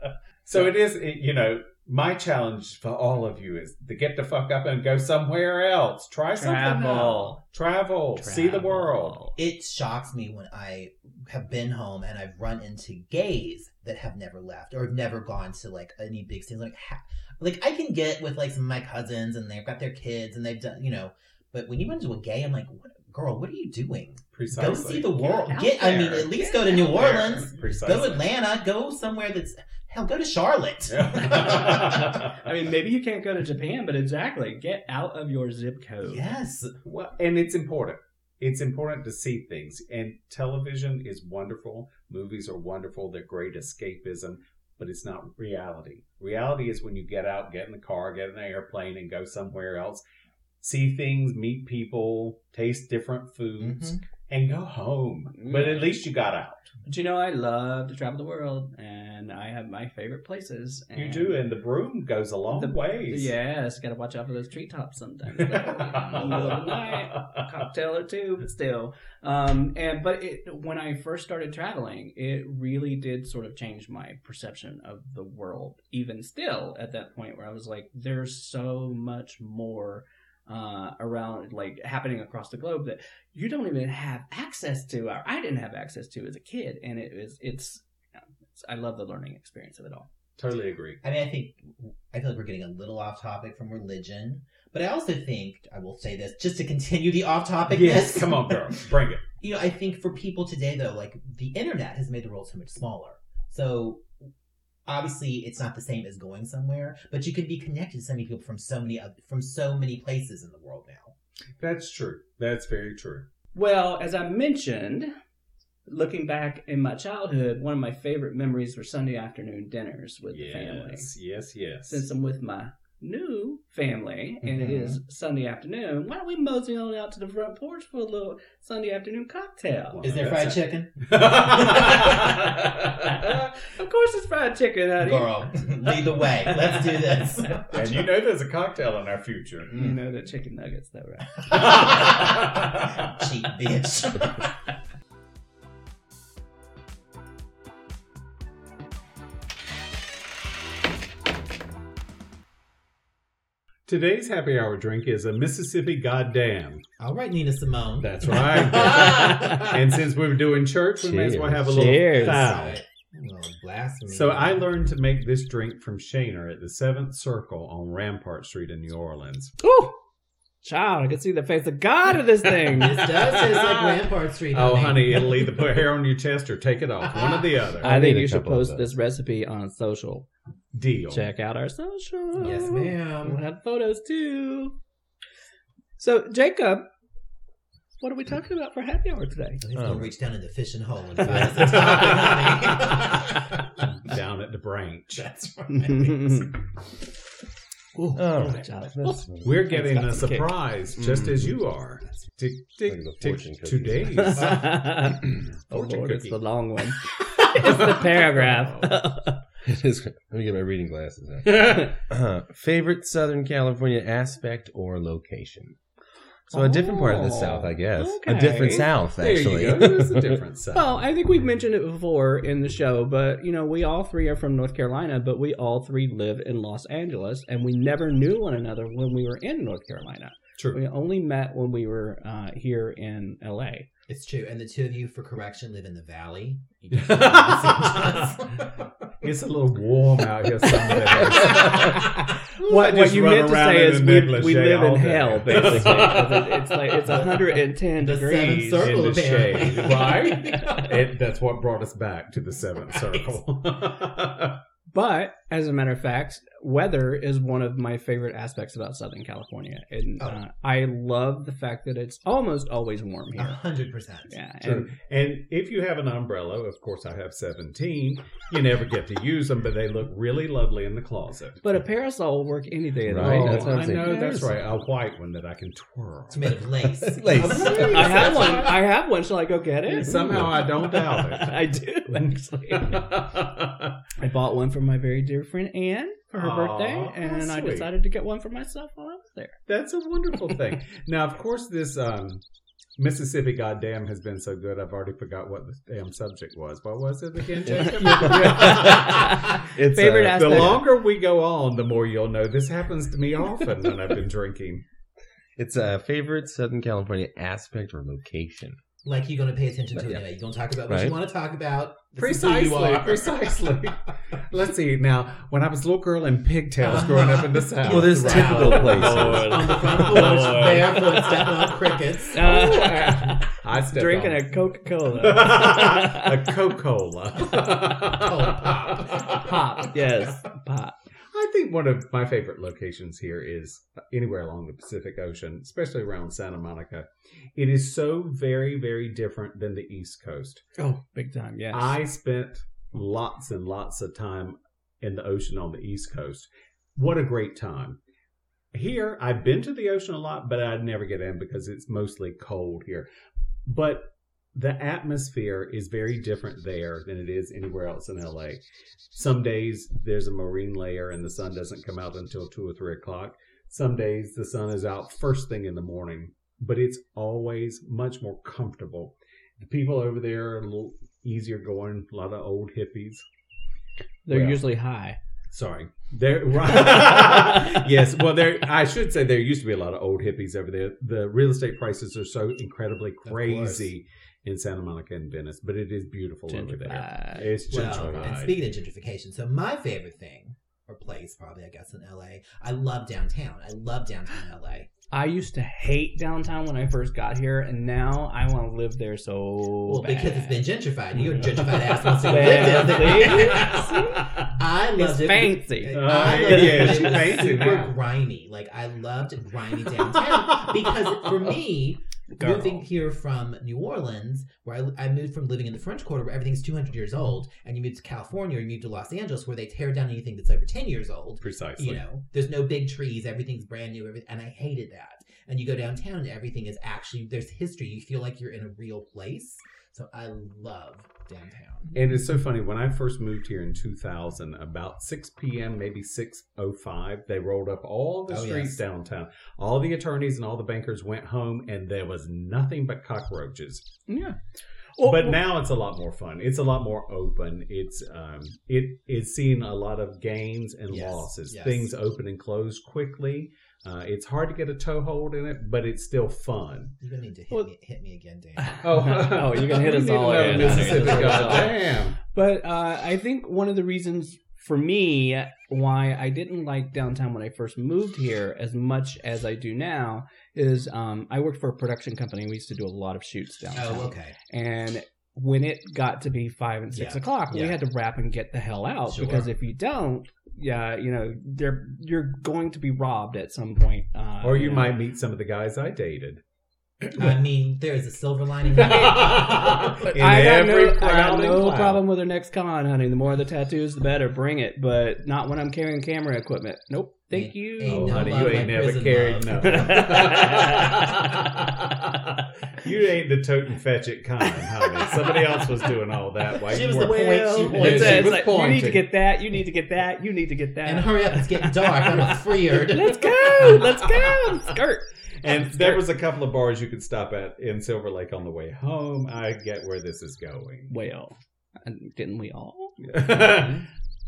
[SPEAKER 3] it
[SPEAKER 5] so it is, it- you know, my challenge for all of you is to get the fuck up and go somewhere else. Try something
[SPEAKER 3] Travel.
[SPEAKER 5] else. Travel. See the world.
[SPEAKER 6] it shocks me when I have been home and I've run into gays that have never left or have never gone to like any big cities. Like, ha- like I can get with like some of my cousins and they've got their kids and they've done, you know. But when you run into a gay, I'm like, what, girl, what are you doing?
[SPEAKER 5] Precisely.
[SPEAKER 6] Go see the world.
[SPEAKER 3] out
[SPEAKER 6] Get, I mean, at least
[SPEAKER 3] Get
[SPEAKER 6] go to New
[SPEAKER 3] there.
[SPEAKER 6] Orleans.
[SPEAKER 5] Precisely.
[SPEAKER 6] Go to Atlanta. Go somewhere that's hell. Go to Charlotte.
[SPEAKER 3] I mean, maybe you can't go to Japan, but exactly, get out of your zip code.
[SPEAKER 6] yes.
[SPEAKER 5] Well, and it's important. it's important to see things. And television is wonderful. Movies are wonderful. They're great escapism, but it's not reality. Reality is when you get out, get in the car, get in an airplane, and go somewhere else, see things, meet people, taste different foods,
[SPEAKER 6] Mhm.
[SPEAKER 5] and go home. But at least you got out.
[SPEAKER 3] But you know, I love to travel the world, and I have my favorite places. And
[SPEAKER 5] You do, and the broom goes a long
[SPEAKER 3] The-
[SPEAKER 5] ways.
[SPEAKER 3] Yes, got to watch out for those treetops sometimes. though. In the middle of the night, a cocktail or two, but still. Um, and but it, when I first started traveling, it really did sort of change my perception of the world. Even still, at that point where I was like, "There's so much more." Uh, around like happening across the globe that you don't even have access to or I didn't have access to as a kid and it was it's, it's I love the learning experience of it all.
[SPEAKER 5] Totally agree.
[SPEAKER 6] I mean, I think I feel like we're getting a little off topic from religion, but I also think I will say this just to continue the off topic.
[SPEAKER 5] Yes, come on, girl, bring it.
[SPEAKER 6] You know, I think for people today though, like the internet has made the world so much smaller. So obviously, it's not the same as going somewhere, but you can be connected to so many people from so many oth- from so many places in the world now.
[SPEAKER 5] That's true. That's very true.
[SPEAKER 3] Well, as I mentioned, looking back in my childhood, one of my favorite memories were Sunday afternoon dinners with the family.
[SPEAKER 5] Yes, yes, yes.
[SPEAKER 3] Since I'm with my new family and it is Sunday afternoon, why don't we mosey on out to the front porch for a little Sunday afternoon cocktail?
[SPEAKER 6] Is there fried chicken?
[SPEAKER 3] of course, it's fried chicken, honey.
[SPEAKER 6] Girl, lead the way. Let's do this.
[SPEAKER 5] and you know there's a cocktail in our future.
[SPEAKER 3] You know the chicken nuggets, though, right?
[SPEAKER 6] Cheap bitch.
[SPEAKER 5] Today's happy hour drink is a Mississippi Goddamn.
[SPEAKER 6] All right, Nina Simone.
[SPEAKER 5] That's right. and since we're doing church, we may as well have a
[SPEAKER 3] Cheers.
[SPEAKER 5] little foul.
[SPEAKER 6] Well, blasphemy.
[SPEAKER 5] So I learned to make this drink from Shaner at the Seventh Circle on Rampart Street in New Orleans.
[SPEAKER 3] Ooh! Child, I can see the face of God in this thing.
[SPEAKER 6] This does taste like Rampart Street.
[SPEAKER 5] Oh, honey, it'll either put hair on your chest or take it off. One or the other.
[SPEAKER 3] I
[SPEAKER 2] need
[SPEAKER 3] think you should post this recipe on social.
[SPEAKER 5] Deal.
[SPEAKER 3] Check out our social.
[SPEAKER 6] Yes, ma'am.
[SPEAKER 3] We'll have photos too. So, Jacob, what are we talking about for happy hour today?
[SPEAKER 6] He's gonna
[SPEAKER 2] Um,
[SPEAKER 6] reach down in the fishing hole and find us a topic, honey.
[SPEAKER 5] Down at the branch.
[SPEAKER 6] That's right.
[SPEAKER 3] Ooh,
[SPEAKER 2] Oh,
[SPEAKER 3] good job.
[SPEAKER 2] that's-
[SPEAKER 5] We're getting a
[SPEAKER 3] some kick.
[SPEAKER 5] surprise, just as you are. Tick, tick,
[SPEAKER 2] Like the
[SPEAKER 5] tick.
[SPEAKER 2] fortune cookies.
[SPEAKER 3] Oh
[SPEAKER 5] Fortune
[SPEAKER 3] Lord, it's the long one. It's the paragraph.
[SPEAKER 2] It is. Let me get my reading glasses out. Uh, favorite Southern California aspect or location? So a different part of the
[SPEAKER 3] Oh,
[SPEAKER 2] South, I guess.
[SPEAKER 3] okay.
[SPEAKER 2] A different South,
[SPEAKER 5] there
[SPEAKER 2] actually.
[SPEAKER 5] you go. There's a difference.
[SPEAKER 3] Well, I think we've mentioned it before in the show, but you know, we all three are from North Carolina, but we all three live in Los Angeles, and we never knew one another when we were in North Carolina.
[SPEAKER 5] True.
[SPEAKER 3] We only met when we were uh, here in LA.
[SPEAKER 6] It's true. And the two of you, for correction, live in the valley. You don't live in Los Angeles.
[SPEAKER 5] It's a little warm out here some days.
[SPEAKER 3] what, what you meant to say is we, we live in hell, basically. 'cause it- it's like it's 110
[SPEAKER 6] The
[SPEAKER 3] degrees.
[SPEAKER 6] circle,
[SPEAKER 5] in the
[SPEAKER 6] apparently.
[SPEAKER 5] shade, right? It, that's what brought us back to the seventh circle.
[SPEAKER 3] But as a matter of fact, weather is one of my favorite aspects about Southern California, and
[SPEAKER 6] Oh.
[SPEAKER 3] uh, I love the fact that it's almost always warm
[SPEAKER 6] A
[SPEAKER 3] here.
[SPEAKER 6] hundred percent.
[SPEAKER 3] Yeah,
[SPEAKER 5] True.
[SPEAKER 3] and
[SPEAKER 5] And if you have an umbrella, of course I have 17, you never get to use them, but they look really lovely in the closet.
[SPEAKER 3] but a parasol will work any day of the
[SPEAKER 2] Right,
[SPEAKER 3] week.
[SPEAKER 2] that's I'm
[SPEAKER 5] I know, that's right. A white one that I can twirl.
[SPEAKER 6] It's made of lace.
[SPEAKER 2] Lace.
[SPEAKER 3] I have one. I have one. Shall I go get it?
[SPEAKER 5] Somehow I don't doubt it.
[SPEAKER 3] I do actually. I bought one for my very dear friend Anne for her
[SPEAKER 5] Aw,
[SPEAKER 3] birthday,
[SPEAKER 5] how
[SPEAKER 3] and I decided to get one for myself while I was there.
[SPEAKER 5] That's a wonderful thing. Now, of course, this um, Mississippi goddamn has been so good, I've already forgot what the damn subject was. What was it again, Jacob?
[SPEAKER 2] It's,
[SPEAKER 3] Favorite
[SPEAKER 2] uh,
[SPEAKER 5] the longer we go on, the more you'll know. This happens to me often when I've been drinking.
[SPEAKER 2] It's a favorite Southern California aspect or location.
[SPEAKER 6] Like you're gonna pay attention to it
[SPEAKER 2] Yeah.
[SPEAKER 6] anyway. You're gonna talk about what
[SPEAKER 2] Right.
[SPEAKER 6] you want to talk about. This is you
[SPEAKER 5] Precisely,
[SPEAKER 6] are.
[SPEAKER 5] precisely. Let's see. Now, when I was a little girl in pigtails growing up in the South.
[SPEAKER 2] Well, there's
[SPEAKER 5] right.
[SPEAKER 2] typical places.
[SPEAKER 6] On the front porch, barefoot, stepping on crickets.
[SPEAKER 3] Uh,
[SPEAKER 5] I stepped
[SPEAKER 3] drinking
[SPEAKER 5] on-
[SPEAKER 3] a Coca Cola.
[SPEAKER 5] a Coca-Cola.
[SPEAKER 6] pop.
[SPEAKER 3] Pop, yes, pop.
[SPEAKER 5] I think one of my favorite locations here is anywhere along the Pacific Ocean, especially around Santa Monica. It is so very, very different than the East Coast.
[SPEAKER 3] oh, big time. Yes.
[SPEAKER 5] I spent lots and lots of time in the ocean on the East Coast. What a great time. Here, I've been to the ocean a lot, but I'd never get in because it's mostly cold here. But the atmosphere is very different there than it is anywhere else in LA. Some days there's a marine layer and the sun doesn't come out until two or three o'clock. Some days the sun is out first thing in the morning, but it's always much more comfortable. The people over there are a little easier going, a lot of old hippies.
[SPEAKER 3] They're
[SPEAKER 5] Well.
[SPEAKER 3] usually high.
[SPEAKER 5] Sorry. There right. yes, well there I should say there used to be a lot of old hippies over there. The real estate prices are so incredibly crazy in Santa Monica and Venice, but it is beautiful over there.
[SPEAKER 3] It's Gentrified.
[SPEAKER 5] It's
[SPEAKER 6] Well,
[SPEAKER 5] gentrified.
[SPEAKER 6] and speaking of gentrification, so my favorite thing or place, probably I guess in LA, I love downtown. I love downtown LA.
[SPEAKER 3] I used to hate downtown when I first got here, and now I want to live there so
[SPEAKER 6] Well, because it's been gentrified. You're a gentrified ass wants to
[SPEAKER 3] Well,
[SPEAKER 6] live there.
[SPEAKER 3] see?
[SPEAKER 6] I
[SPEAKER 3] It's
[SPEAKER 6] loved it.
[SPEAKER 3] fancy.
[SPEAKER 5] Oh,
[SPEAKER 6] I loved
[SPEAKER 5] yeah,
[SPEAKER 6] it.
[SPEAKER 5] it's
[SPEAKER 6] It was
[SPEAKER 5] fancy
[SPEAKER 6] super
[SPEAKER 5] now.
[SPEAKER 6] grimy. Like I loved grimy downtown because for me,
[SPEAKER 3] Girl.
[SPEAKER 6] moving here from New Orleans, where I, I moved from living in the French Quarter, where everything's 200 years old, and you move to California, or you move to Los Angeles, where they tear down anything that's over 10 years old.
[SPEAKER 5] Precisely.
[SPEAKER 6] You know, there's no big trees, everything's brand new, everything, and I hated that. And you go downtown, and everything is actually there's history. You feel like you're in a real place. So I love downtown.
[SPEAKER 5] And it's so funny. When I first moved here in 2000, about 6 p.m., maybe 6.05, they rolled up all the
[SPEAKER 6] Oh,
[SPEAKER 5] streets
[SPEAKER 6] yes.
[SPEAKER 5] downtown. All the attorneys and all the bankers went home, and there was nothing but cockroaches.
[SPEAKER 3] yeah.
[SPEAKER 5] but now it's a lot more fun. It's a lot more open. It's um, it is seeing a lot of gains and
[SPEAKER 6] Yes,
[SPEAKER 5] losses.
[SPEAKER 6] yes.
[SPEAKER 5] Things open and close quickly. Uh, it's hard to get a toehold in it, but it's still fun.
[SPEAKER 6] You're gonna need to hit
[SPEAKER 3] Well-
[SPEAKER 6] me hit me again, Dan.
[SPEAKER 5] Oh,
[SPEAKER 3] oh, you're gonna hit us
[SPEAKER 5] need
[SPEAKER 3] all
[SPEAKER 5] another
[SPEAKER 3] in.
[SPEAKER 5] Mississippi.
[SPEAKER 3] Honey.
[SPEAKER 5] Goddamn.
[SPEAKER 3] But uh, I think one of the reasons for me why I didn't like downtown when I first moved here as much as I do now is um, I worked for a production company. We used to do a lot of shoots downtown.
[SPEAKER 6] Oh, okay.
[SPEAKER 3] And when it got to be five and six
[SPEAKER 6] Yeah.
[SPEAKER 3] o'clock, we had to wrap and get the hell out
[SPEAKER 6] Sure.
[SPEAKER 3] because if you don't, yeah, you know, they're you're going to be robbed at some point. Uh,
[SPEAKER 5] Or you
[SPEAKER 3] know.
[SPEAKER 5] might meet some of the guys I dated.
[SPEAKER 6] I mean, there's a silver lining.
[SPEAKER 5] In
[SPEAKER 3] I got no, I got no
[SPEAKER 5] cloud.
[SPEAKER 3] problem with her next con, honey. The more the tattoos, the better. Bring it, but not when I'm carrying camera equipment. Nope. Thank
[SPEAKER 6] Ain't-
[SPEAKER 3] you.
[SPEAKER 6] ain't
[SPEAKER 5] Oh,
[SPEAKER 6] no
[SPEAKER 5] honey, you ain't
[SPEAKER 6] like
[SPEAKER 5] never carried
[SPEAKER 6] love.
[SPEAKER 5] nothing. You ain't the tote and fetch it kind, honey. Somebody else was doing all that while
[SPEAKER 6] She
[SPEAKER 5] you
[SPEAKER 6] was the point she
[SPEAKER 3] Well,
[SPEAKER 6] pointed.
[SPEAKER 3] it's, it's
[SPEAKER 5] was
[SPEAKER 3] like, you need to get that. You need to get that. You need to get that.
[SPEAKER 6] and hurry up, it's getting dark. I'm a freered.
[SPEAKER 3] Let's go. Let's go. Skirt.
[SPEAKER 5] And there was a couple of bars you could stop at in Silver Lake on the way home. I get where this is going.
[SPEAKER 3] Well, and didn't we all?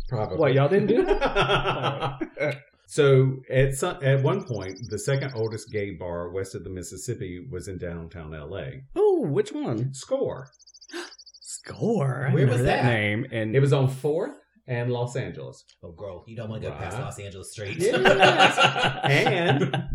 [SPEAKER 5] Probably.
[SPEAKER 3] What y'all didn't do that?
[SPEAKER 5] so at some, at one point, the second oldest gay bar west of the Mississippi was in downtown L.A.
[SPEAKER 3] Oh, which one?
[SPEAKER 5] Score.
[SPEAKER 3] Score. I
[SPEAKER 6] Where was
[SPEAKER 3] that
[SPEAKER 6] that?
[SPEAKER 3] name? And
[SPEAKER 5] It was on Fourth and Los Angeles.
[SPEAKER 6] Oh, girl, you don't want to go past Los Angeles Street.
[SPEAKER 5] and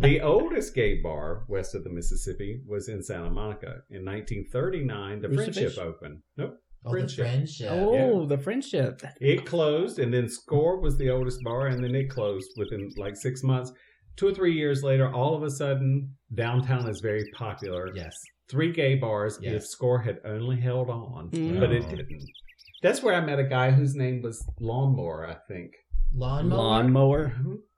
[SPEAKER 5] the oldest gay bar west of the Mississippi was in Santa Monica. In 1939, the
[SPEAKER 3] Rooster
[SPEAKER 5] Friendship
[SPEAKER 3] Fish?
[SPEAKER 5] opened. Nope.
[SPEAKER 6] Oh, the
[SPEAKER 5] Friendship.
[SPEAKER 6] friendship.
[SPEAKER 3] oh, the friendship.
[SPEAKER 5] It closed, and then Score was the oldest bar, and then it closed within like six months. Two or three years later, all of a sudden, downtown is very popular.
[SPEAKER 6] Yes.
[SPEAKER 5] Three gay bars.
[SPEAKER 6] Yes.
[SPEAKER 5] If Score had only held on,
[SPEAKER 3] Mm.
[SPEAKER 5] but it didn't. That's where I met a guy whose name was Lawnmower. I think.
[SPEAKER 6] Lawnmower.
[SPEAKER 3] Lawnmower.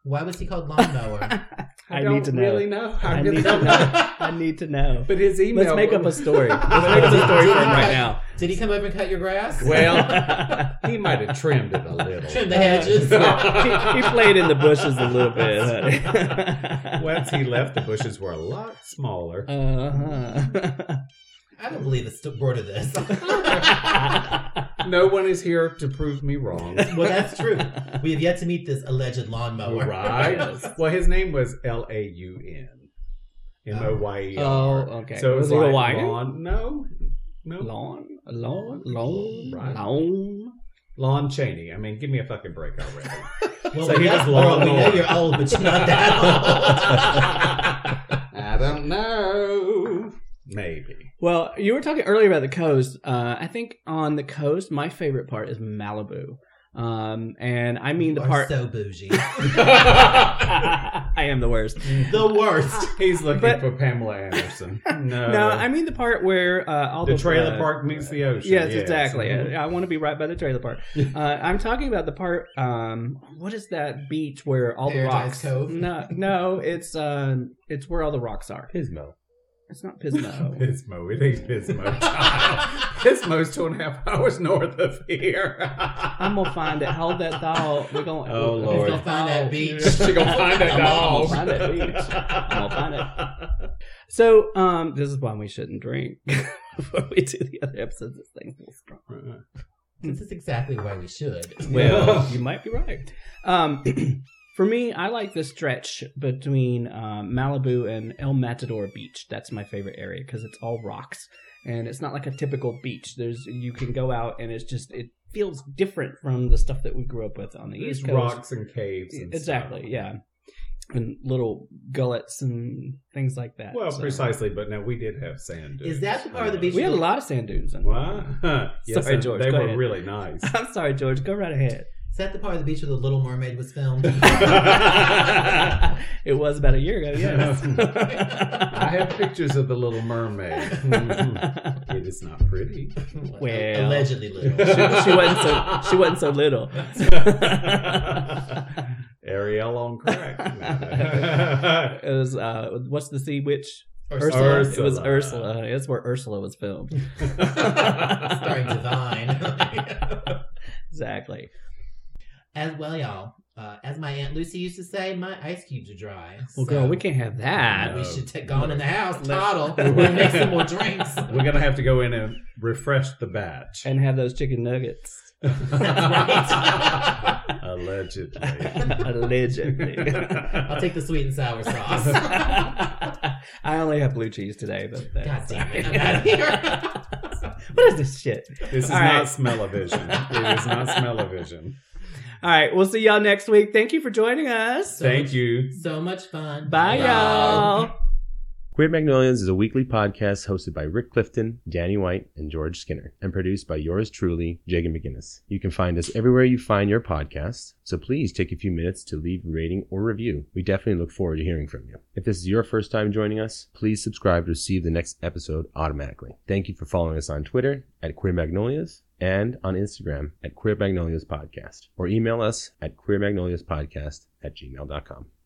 [SPEAKER 6] Why was he called lawnmower?
[SPEAKER 3] I,
[SPEAKER 5] don't
[SPEAKER 3] need to know.
[SPEAKER 5] really know. I,
[SPEAKER 3] I
[SPEAKER 5] really
[SPEAKER 3] need to
[SPEAKER 5] don't
[SPEAKER 3] know. I need to know.
[SPEAKER 5] But his email.
[SPEAKER 3] Let's make up a story. Let's make up a story for him right now.
[SPEAKER 6] Did he come over and cut your grass?
[SPEAKER 5] Well, he might have trimmed it a little.
[SPEAKER 6] Trim the hedges.
[SPEAKER 3] he, he played in the bushes a little bit. honey.
[SPEAKER 5] Once he left, the bushes were a lot smaller.
[SPEAKER 3] Uh-huh.
[SPEAKER 6] I don't believe it's st- word of this.
[SPEAKER 5] No one is here to prove me wrong.
[SPEAKER 6] well, that's true. We have yet to meet this alleged lawnmower.
[SPEAKER 5] Right. Well, his name was L A U N. M O Y E R.
[SPEAKER 3] Oh, okay.
[SPEAKER 5] So it
[SPEAKER 3] Was
[SPEAKER 5] was like
[SPEAKER 3] Hawaiian?
[SPEAKER 5] lawn. No, no.
[SPEAKER 3] Lawn, lawn, lawn,
[SPEAKER 5] Right.
[SPEAKER 3] lawn.
[SPEAKER 5] Lon Chaney. I mean, give me a fucking break already.
[SPEAKER 6] Well,
[SPEAKER 5] So he was
[SPEAKER 6] well, we know you're old, but you're not that old.
[SPEAKER 5] I don't know. Maybe.
[SPEAKER 3] Well, you were talking earlier about the coast. Uh, I think on the coast, my favorite part is Malibu. Um, and I mean the
[SPEAKER 6] You are
[SPEAKER 3] part.
[SPEAKER 6] so bougie.
[SPEAKER 3] I am the worst.
[SPEAKER 6] the worst.
[SPEAKER 5] He's looking
[SPEAKER 3] But-
[SPEAKER 5] for Pamela Anderson. No,
[SPEAKER 3] No, I mean the part where uh, all
[SPEAKER 5] the
[SPEAKER 3] the
[SPEAKER 5] trailer
[SPEAKER 3] uh,
[SPEAKER 5] park meets the ocean.
[SPEAKER 3] Yes, exactly. I, I want to be right by the trailer park. Uh, I'm talking about the part. Um, what is that beach where all the rocks?
[SPEAKER 6] Cove?
[SPEAKER 3] No, no, it's um, it's where all the rocks are.
[SPEAKER 2] Pismo.
[SPEAKER 3] It's not Pismo.
[SPEAKER 5] Pismo. It ain't Pismo. child. Pismo's two and a half hours north of here.
[SPEAKER 3] I'm gonna find it. Hold that thought. We're gonna.
[SPEAKER 2] Oh,
[SPEAKER 3] we're
[SPEAKER 2] Lord.
[SPEAKER 6] gonna find that beach.
[SPEAKER 5] she gonna find that
[SPEAKER 3] I'm gonna find that beach. I'm gonna find it. So, um, this is why we shouldn't drink before we do the other episodes. This thing's a little strong.
[SPEAKER 6] This is exactly why we should.
[SPEAKER 3] Well, you might be right. Um, for me, I like the stretch between um, Malibu and El Matador Beach. That's my favorite area because it's all rocks and it's not like a typical beach. There's you can go out and it's just it feels different from the stuff that we grew up with on the
[SPEAKER 5] There's
[SPEAKER 3] East Coast.
[SPEAKER 5] rocks and caves. And
[SPEAKER 3] exactly,
[SPEAKER 5] stuff.
[SPEAKER 3] yeah, and little gullets and things like that.
[SPEAKER 5] Well,
[SPEAKER 3] So-
[SPEAKER 5] precisely, but now we did have sand dunes.
[SPEAKER 6] Is that the part of the beach
[SPEAKER 3] We had a lot of sand dunes. In
[SPEAKER 5] What? yes,
[SPEAKER 3] Sorry, George,
[SPEAKER 5] They
[SPEAKER 3] go
[SPEAKER 5] were
[SPEAKER 3] ahead.
[SPEAKER 5] really nice.
[SPEAKER 3] I'm sorry, George. Go right ahead.
[SPEAKER 6] Is that the part of the beach where the Little Mermaid was filmed?
[SPEAKER 3] it was about a year ago. Yes.
[SPEAKER 5] I have pictures of the Little Mermaid. it is not pretty.
[SPEAKER 3] Well.
[SPEAKER 6] allegedly little.
[SPEAKER 3] she, she wasn't so she wasn't so little.
[SPEAKER 5] Ariel on crack.
[SPEAKER 3] it was uh, what's the sea witch?
[SPEAKER 6] Ursula.
[SPEAKER 3] Ursula. It was
[SPEAKER 5] Ursula.
[SPEAKER 3] Ursula. It's where Ursula was filmed.
[SPEAKER 6] Starring Divine.
[SPEAKER 3] exactly.
[SPEAKER 6] As well, y'all. Uh, as my aunt Lucy used to say, my ice cubes are dry.
[SPEAKER 3] Well,
[SPEAKER 6] so
[SPEAKER 3] girl, we can't have that.
[SPEAKER 6] We should take gone in the house,
[SPEAKER 3] Let-
[SPEAKER 6] toddle, and make some more drinks.
[SPEAKER 5] We're gonna have to go in and refresh the batch.
[SPEAKER 3] And have those chicken nuggets.
[SPEAKER 5] Allegedly.
[SPEAKER 3] Allegedly.
[SPEAKER 6] I'll take the sweet and sour sauce.
[SPEAKER 3] I only have blue cheese today, but
[SPEAKER 6] God damn it! I'm out of here.
[SPEAKER 3] what is this shit?
[SPEAKER 5] This is
[SPEAKER 3] All
[SPEAKER 5] not
[SPEAKER 3] right.
[SPEAKER 5] smell-o-vision. It is not smell-o-vision.
[SPEAKER 3] All right, we'll see y'all next week. Thank you for joining us.
[SPEAKER 6] So
[SPEAKER 5] Thank
[SPEAKER 6] much-
[SPEAKER 5] you.
[SPEAKER 6] So much fun.
[SPEAKER 3] Bye, y'all.
[SPEAKER 4] Queer Magnolias is a weekly podcast hosted by Rick Clifton, Danny White, and George Skinner, and produced by yours truly, Jagan McGinnis. You can find us everywhere you find your podcasts, so please take a few minutes to leave a rating or review. We definitely look forward to hearing from you. If this is your first time joining us, please subscribe to receive the next episode automatically. Thank you for following us on Twitter at Queer Magnolias and on Instagram at Queer Magnolias Podcast, or email us at queermagnoliaspodcast at gmail.com.